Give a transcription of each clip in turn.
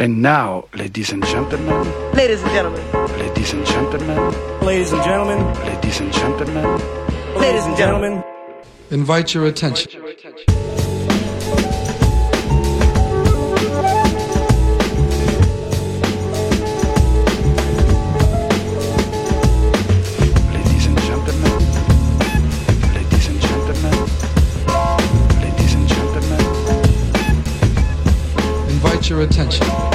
And now, ladies and gentlemen, Ladies and gentlemen. ladies and gentlemen, Ladies and gentlemen, ladies and gentlemen, Invite your attention. Ladies and gentlemen. Ladies and gentlemen. Ladies and gentlemen. Invite your attention. ladies and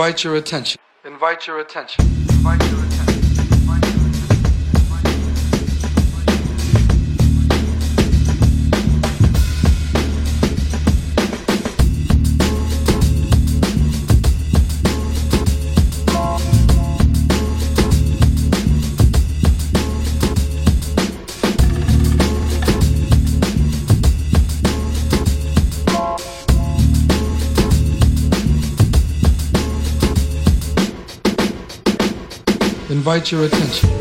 Invite your attention. Invite your attention. Invite your attention. Invite your attention.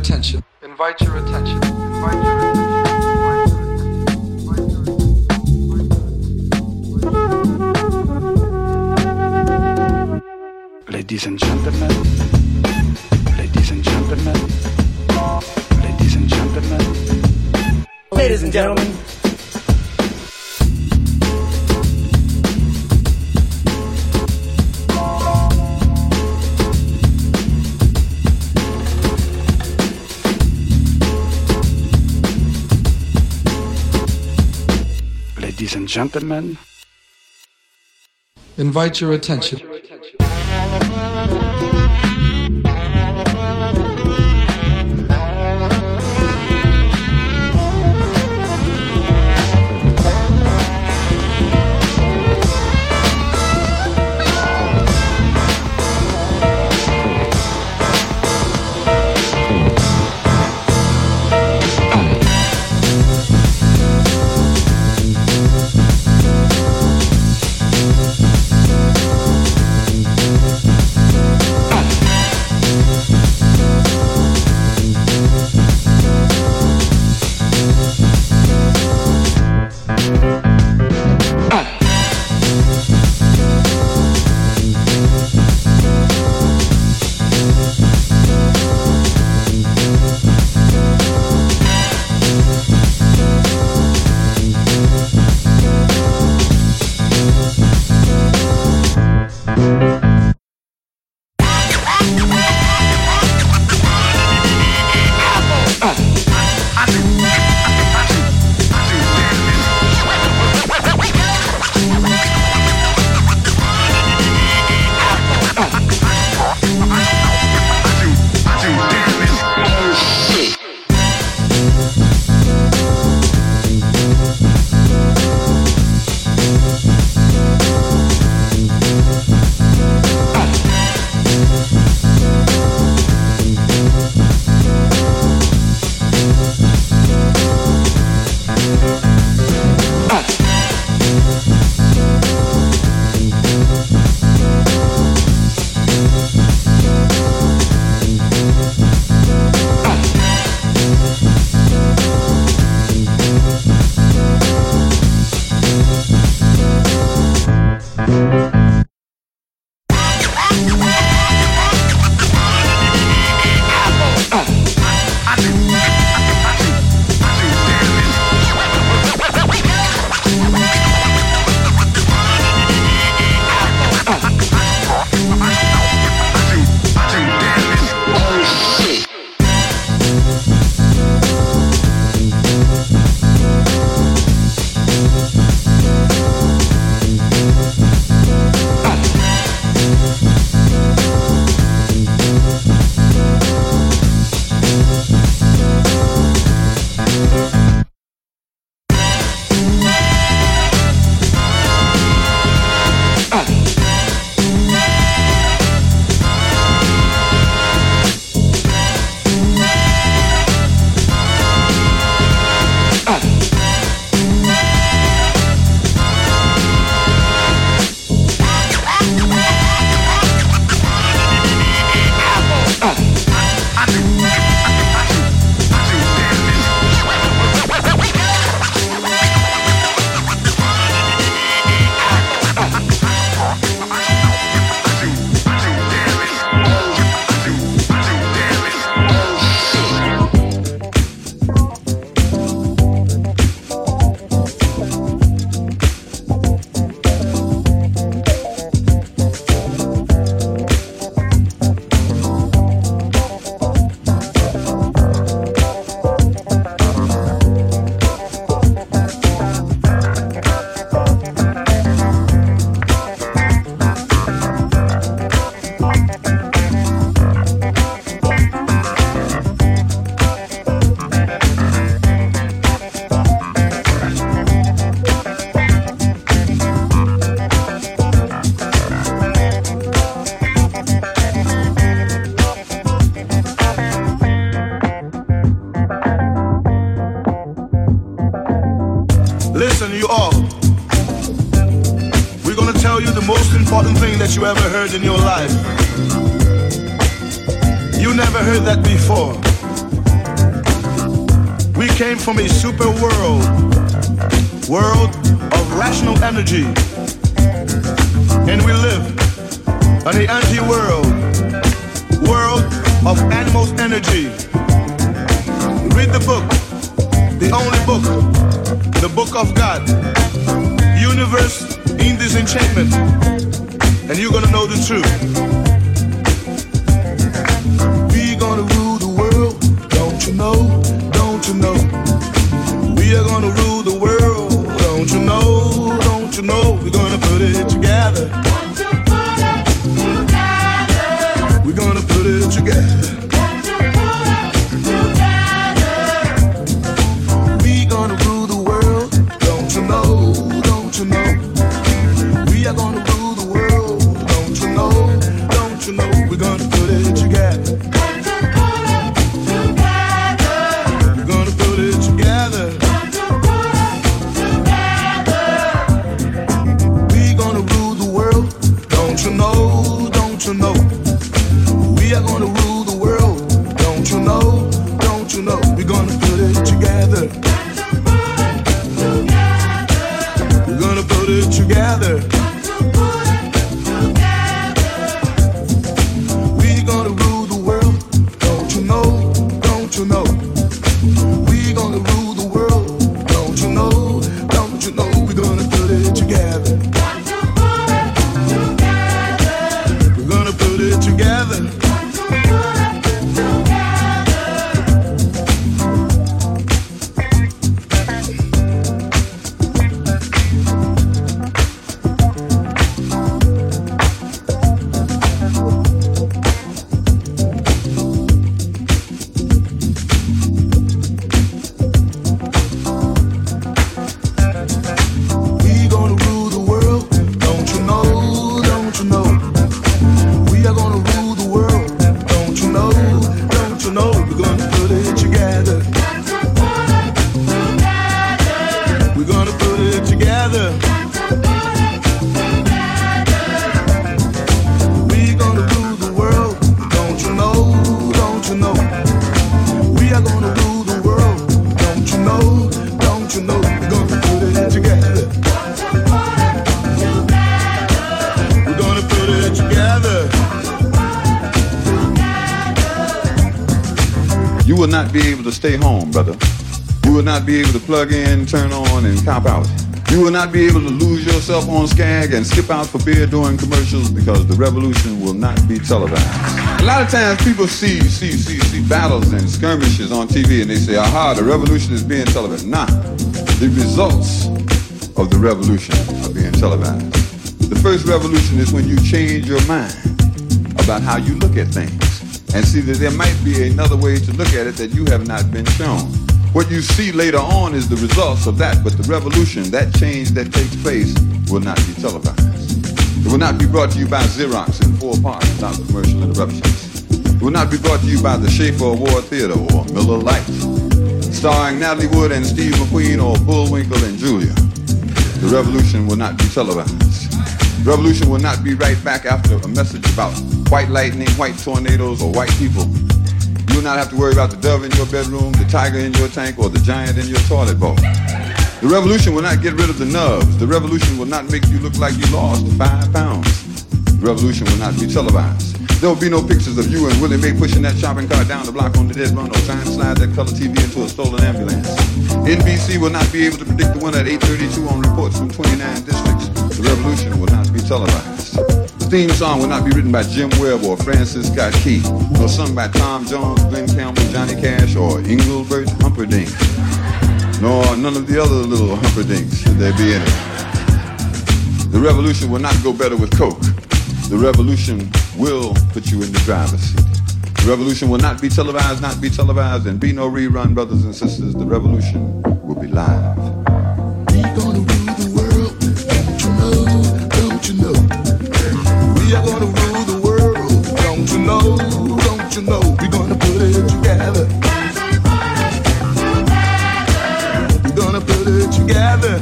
Attention. Invite your attention. Invite your attention. ladies and gentlemen, ladies and gentlemen, ladies and gentlemen, Ladies and gentlemen. Gentlemen, Invite your attention. Came from a super world, world of rational energy. And we live on the anti-world, world of animals energy. Read the book, the only book, the book of God. Universe in disenchantment. And you're gonna know the truth. Know? We're gonna put it together. Stay home, brother. You will not be able to plug in, turn on, and cop out. You will not be able to lose yourself on Skag and skip out for beer during commercials because the revolution will not be televised. A lot of times people see see see see battles and skirmishes on TV and they say, aha, the revolution is being televised. Nah, the results of the revolution are being televised. The first revolution is when you change your mind about how you look at things and see that there might be another way to look at it that you have not been shown. What you see later on is the results of that, but the revolution, that change that takes place, will not be televised. It will not be brought to you by Xerox in four parts without commercial interruptions. It will not be brought to you by the Schaefer Award Theater or Miller Lite, starring Natalie Wood and Steve McQueen or Bullwinkle and Julia. The revolution will not be televised. Revolution will not be right back after a message about white lightning, white tornadoes, or white people. You will not have to worry about the dove in your bedroom, the tiger in your tank, or the giant in your toilet bowl. The revolution will not get rid of the nubs. The revolution will not make you look like you lost five pounds. The revolution will not be televised. There will be no pictures of you and Willie Mae pushing that shopping cart down the block on the dead run or trying to slide that color TV into a stolen ambulance. NBC will not be able to predict the winner at 832 on reports from 29 districts. The revolution will not be televised. The theme song will not be written by Jim Webb or Francis Scott Key, nor sung by Tom Jones, Glen Campbell, Johnny Cash, or Engelbert Humperdinck, nor none of the other little Humperdinks should there be in it. The revolution will not go better with Coke. The revolution will put you in the driver's seat. The revolution will not be televised, not be televised, and be no rerun, brothers and sisters. The revolution will be live. We gonna rule the world, don't you know? Don't you know? we are gonna rule the world. Don't you know? Don't you know? We're gonna put it together. We're gonna put it together.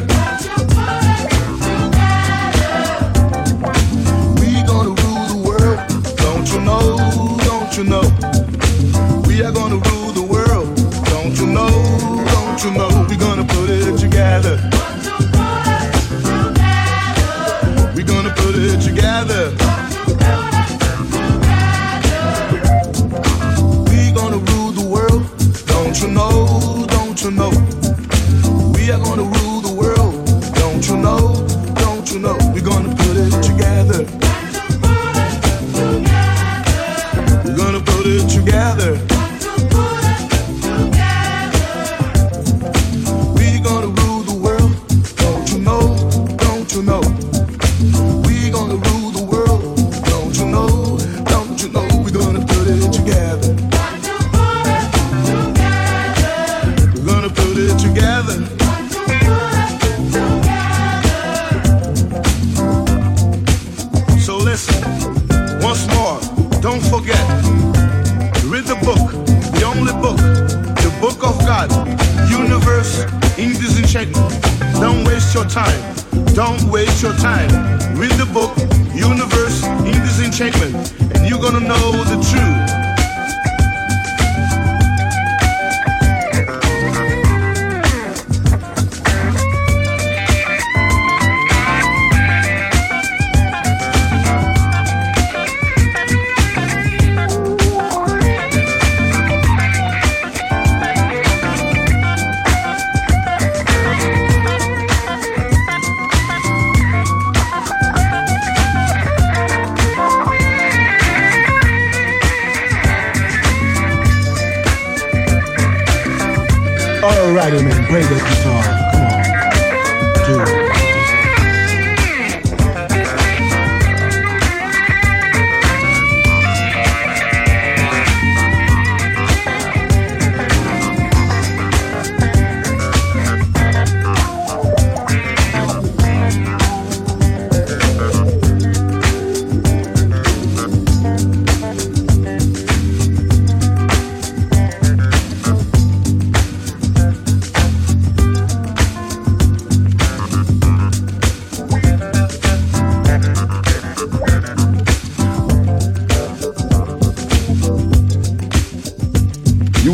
We're gonna rule the world. Don't you know? Don't you know? We are gonna rule the world. Don't you know? Don't you know? We're gonna put it together.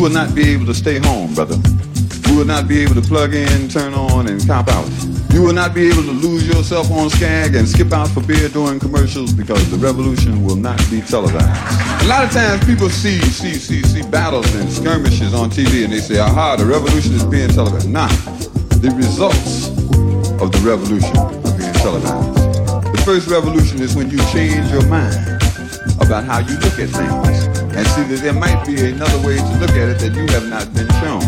Will not be able to stay home, brother. You will not be able to plug in, turn on, and cop out. You will not be able to lose yourself on Skag and skip out for beer during commercials because the revolution will not be televised. A lot of times people see see see see battles and skirmishes on TV and they say, aha, the revolution is being televised. Nah, the results of the revolution are being televised. The first revolution is when you change your mind about how you look at things and see that there might be another way to look at it that you have not been shown.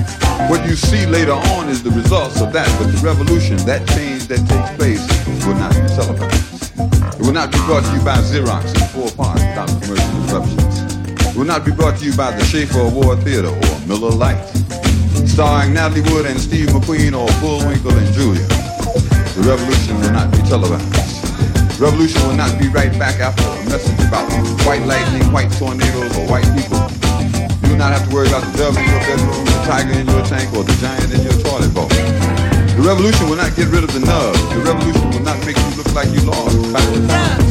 What you see later on is the results of that, but the revolution, that change that takes place, will not be televised. It will not be brought to you by Xerox in four parts without commercial interruptions. It will not be brought to you by the Schaefer Award Theater or Miller Lite, starring Natalie Wood and Steve McQueen or Bullwinkle and Julia. The revolution will not be televised. Revolution will not be right back after message about white lightning, white tornadoes, or white people. You will not have to worry about the devil in your bedroom, the tiger in your tank, or the giant in your toilet bowl. The revolution will not get rid of the nubs. The revolution will not make you look like you lost back to times.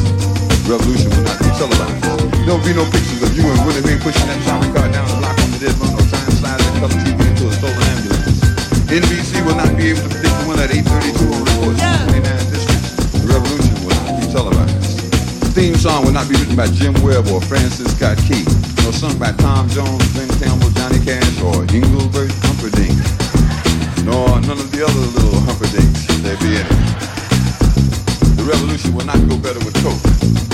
The revolution will not be televised. There will be no pictures of you and Willie Mae pushing that shopping cart down the block on the dead run or trying to slide that color TV into a stolen ambulance. NBC will not be able to predict the one at 832 on reports in 29 districts. The revolution will not be televised. The theme song will not be written by Jim Webb or Francis Scott Key, nor sung by Tom Jones, Glen Campbell, Johnny Cash, or Engelbert Humperdinck, nor none of the other little Humperdinks there be in it. The revolution will not go better with Coke.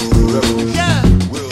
The revolution will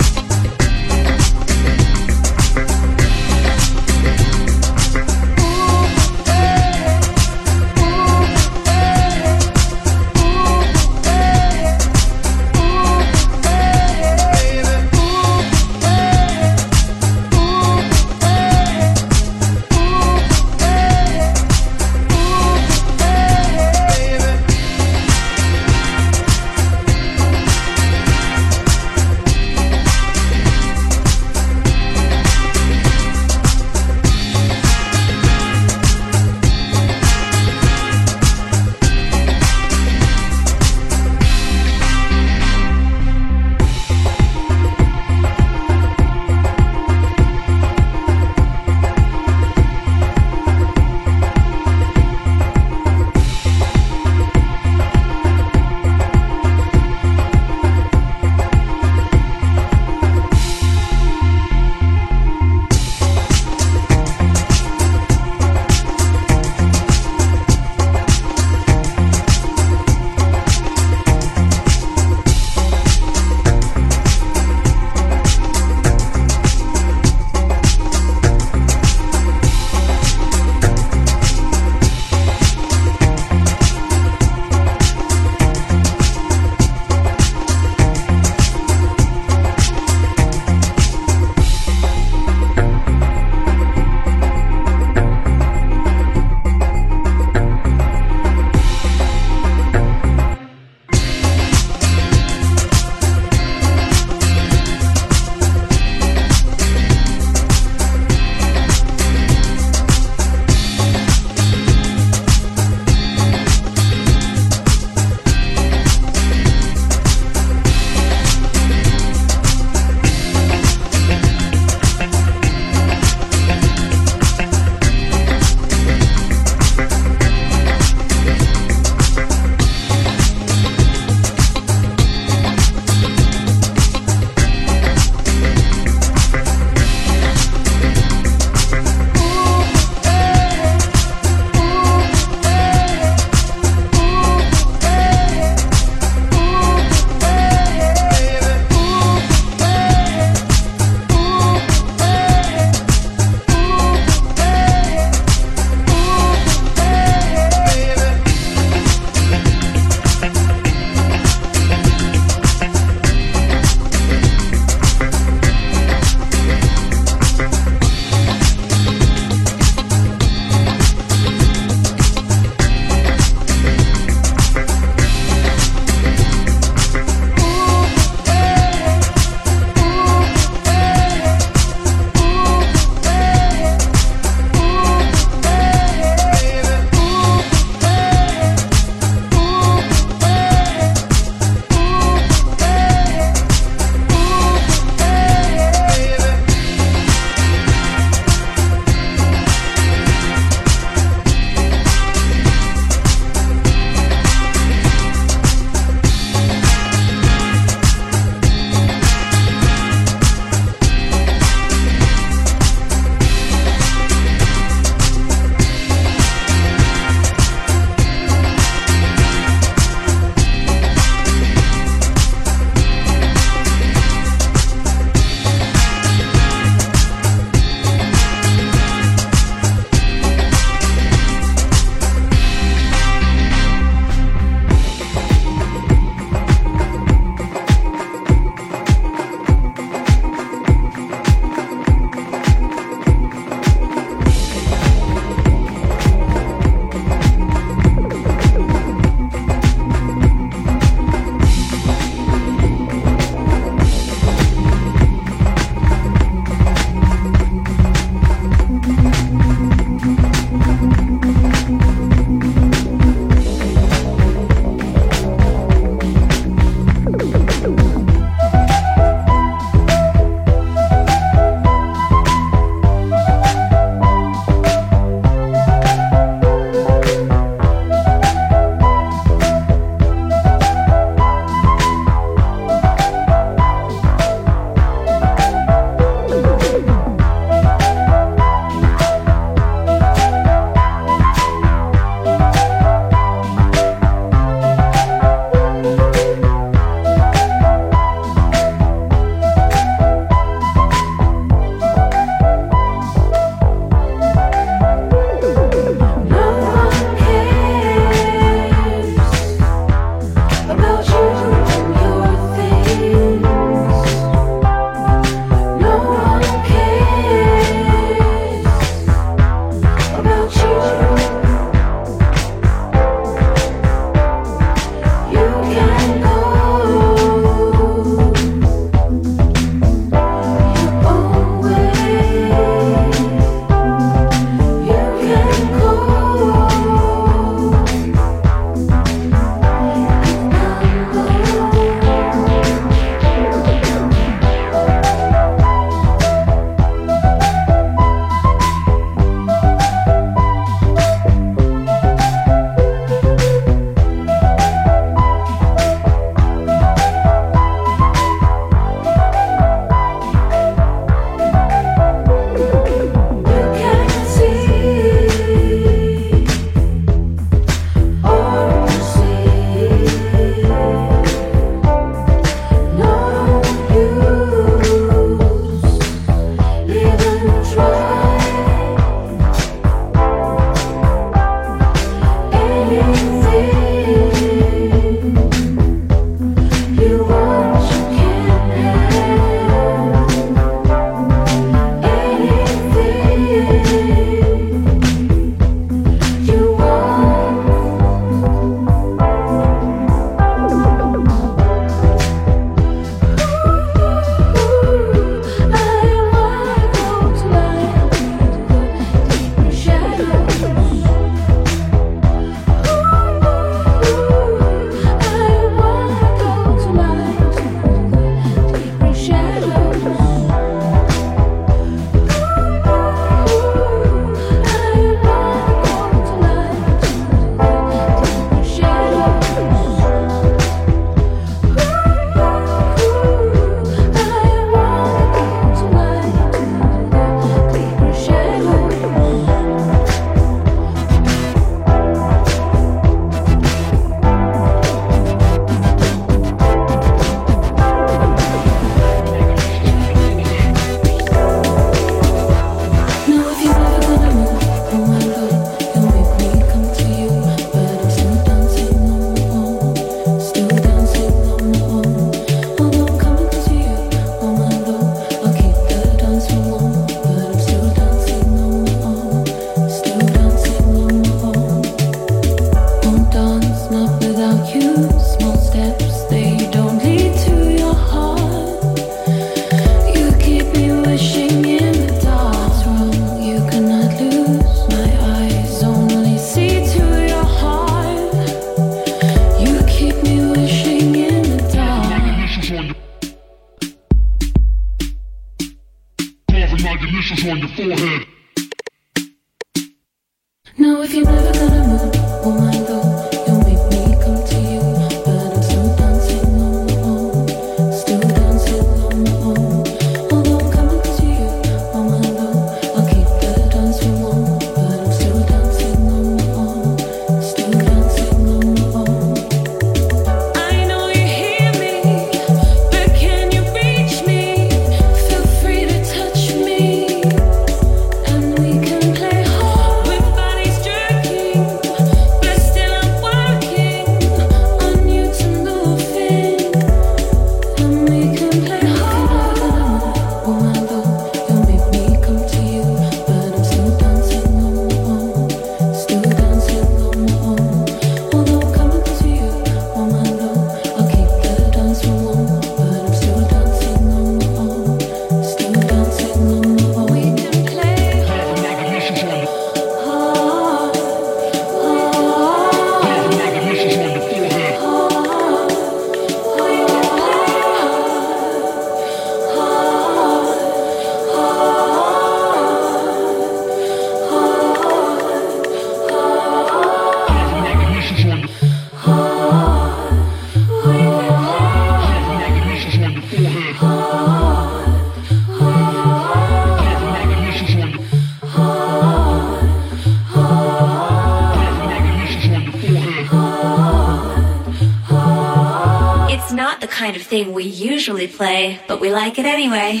we like it anyway.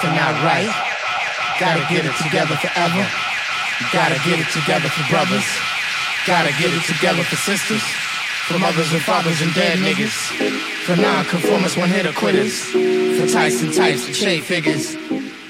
Time to go left and not right. Gotta get it together forever. Gotta get it together for brothers. Gotta get it together for sisters. For mothers and fathers and dead niggas. For non-conformists, one hitter quitters. For Tyson types and shade figures.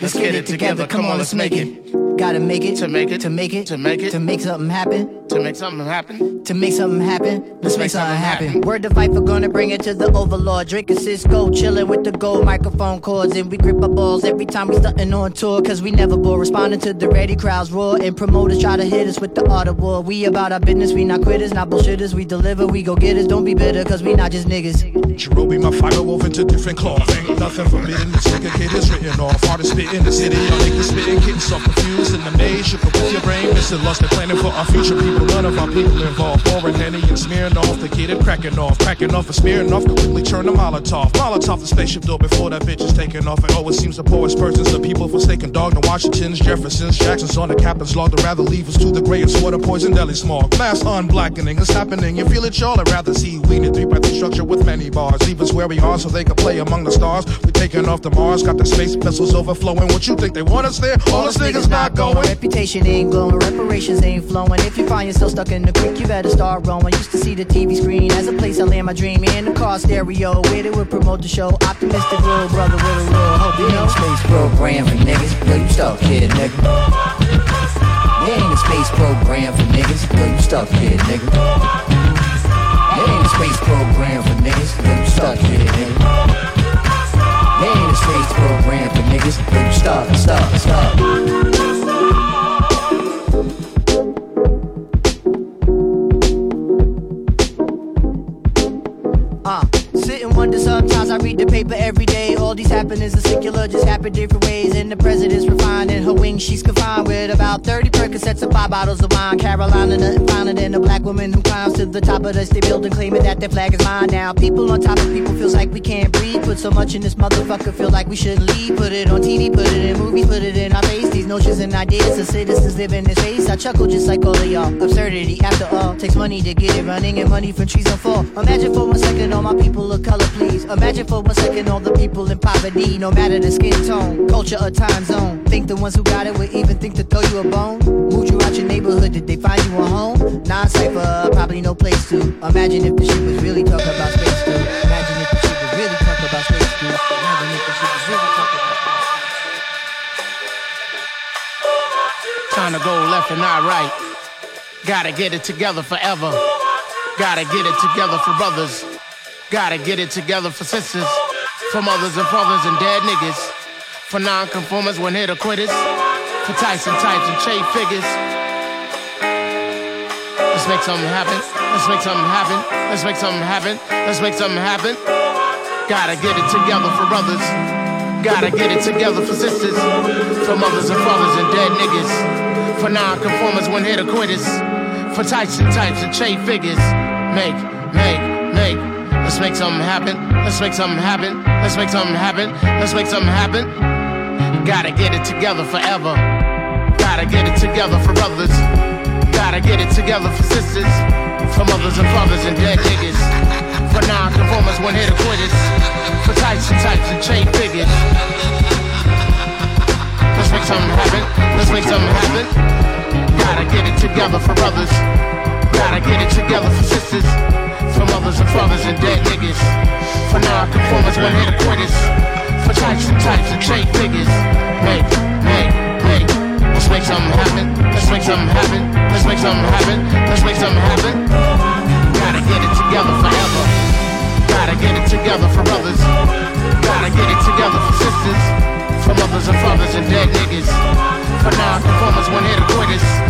Let's get it together. Come on, let's make it. Gotta make it to make it to make it to make it to make something happen to make something happen to make something happen. Let's make something happen. Word to fight for gonna bring it to the overlord. Drinking Cisco, chilling with the gold microphone cords, and we grip our balls every time we stuntin' on tour. Cause we never bore, responding to the ready crowds roar, and promoters try to hit us with the art of war. We about our business, we not quitters, not bullshitters. We deliver, we go get us. Don't be bitter, cause we not just niggas. Jarobi, my fire woven to different cloth. Ain't nothing forbidden. This nigga kid is written off. Hardest spit in the city. Y'all niggas spitting, getting so confused in the maze. You up with your brain, missing lost. They're planning for our future people. None of our people involved. Pouring Henny and smearing off. The kid and cracking off. Cracking off and smearing off. Quickly turn to Molotov. Molotov the spaceship door before that bitch is taking off. It always seems the poorest persons, the people forsaken dog. The Washingtons, Jeffersons, Jacksons on the captain's log. They'd rather leave us to the gray grayest water poison deli smog. Mass unblackening is happening. You feel it, y'all? I'd rather see we a three by three structure with many bars. Leave us where we are so they can play among the stars. We taking off to Mars, got the space vessels overflowing. What you think they want us there? All us niggas not going. Reputation ain't glowing, reparations ain't flowing. If you find yourself stuck in the creek, you better start rowing. Used to see the TV screen as a place I land my dream in the car stereo. Where they would promote the show. Optimistic real brother with a real hope. You know, space program for niggas. Where you stuck, kid, nigga? There ain't a space program for niggas. Where you stuck, kid, nigga? There ain't a space program for niggas. Where you stuck, kid, nigga? There ain't a space program for niggas. Where you stuck, stuck, stuck. These happenings are secular, just happen different ways. And the president's refined in her wings, she's confined with about 30 Percocets and five bottles of wine. Carolina, nothing finer than a black woman who climbs to the top of the state building, claiming that their flag is mine. Now, people on top of people feels like we can't breathe. Put so much in this motherfucker, feel like we shouldn't leave. Put it on TV, put it in movies, put it in our face. These notions and ideas of citizens live in this space. I chuckle just like all of y'all. Absurdity, after all, takes money to get it running, and money from trees don't fall. Imagine for one second all my people of color, please. Imagine for one second all the people in poverty, no matter the skin tone, culture, or time zone. Think the ones who got it would even think to throw you a bone? Moved you out your neighborhood, did they find you a home? Non cipher, probably no place to. Imagine if the shit was really talking about space, dude. Imagine if the shit was really talking about space, dude. Imagine if the shit was really talking about Time to go left and not right. Gotta get it together forever. Gotta get it together for brothers. Gotta get it together for sisters. For mothers and fathers and dead niggas. For non-conformers, one hitter quitters. For Tyson types and trade figures. Let's make something happen. Let's make something happen. Let's make something happen. Let's make something happen. Gotta get it together for brothers. Gotta get it together for sisters, for mothers and fathers and dead niggas, for non-conformers when hit or quitters, for Tyson types and chain figures. Make, make. Let's make something happen. Let's make something happen. Let's make something happen. Let's make something happen. Gotta get it together forever. Gotta get it together for brothers. Gotta get it together for sisters, for mothers and fathers and dead niggas, for non-conformers or quitters, for types and types and chain figures. Let's make something happen. Let's make something happen. Gotta get it together for brothers. Gotta get it together for sisters, for mothers and fathers and dead niggas, for non-conformers when hit or quitters, for types and types and chain figures. Make, make, make. Let's make something happen. Let's make something happen. Let's make something happen. Let's make something happen. Gotta get it together forever. Gotta get it together for brothers. Gotta get it together for sisters. For mothers and fathers and dead niggas. For non-conformers when hit or quitters.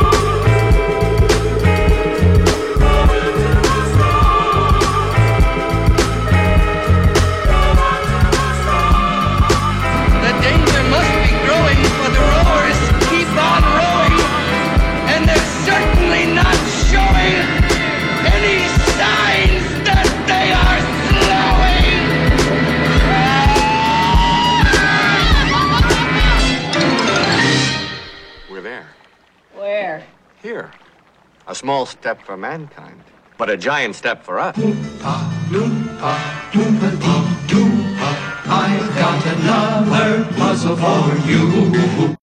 Small step for mankind, but a giant step for us. I've got another puzzle for you.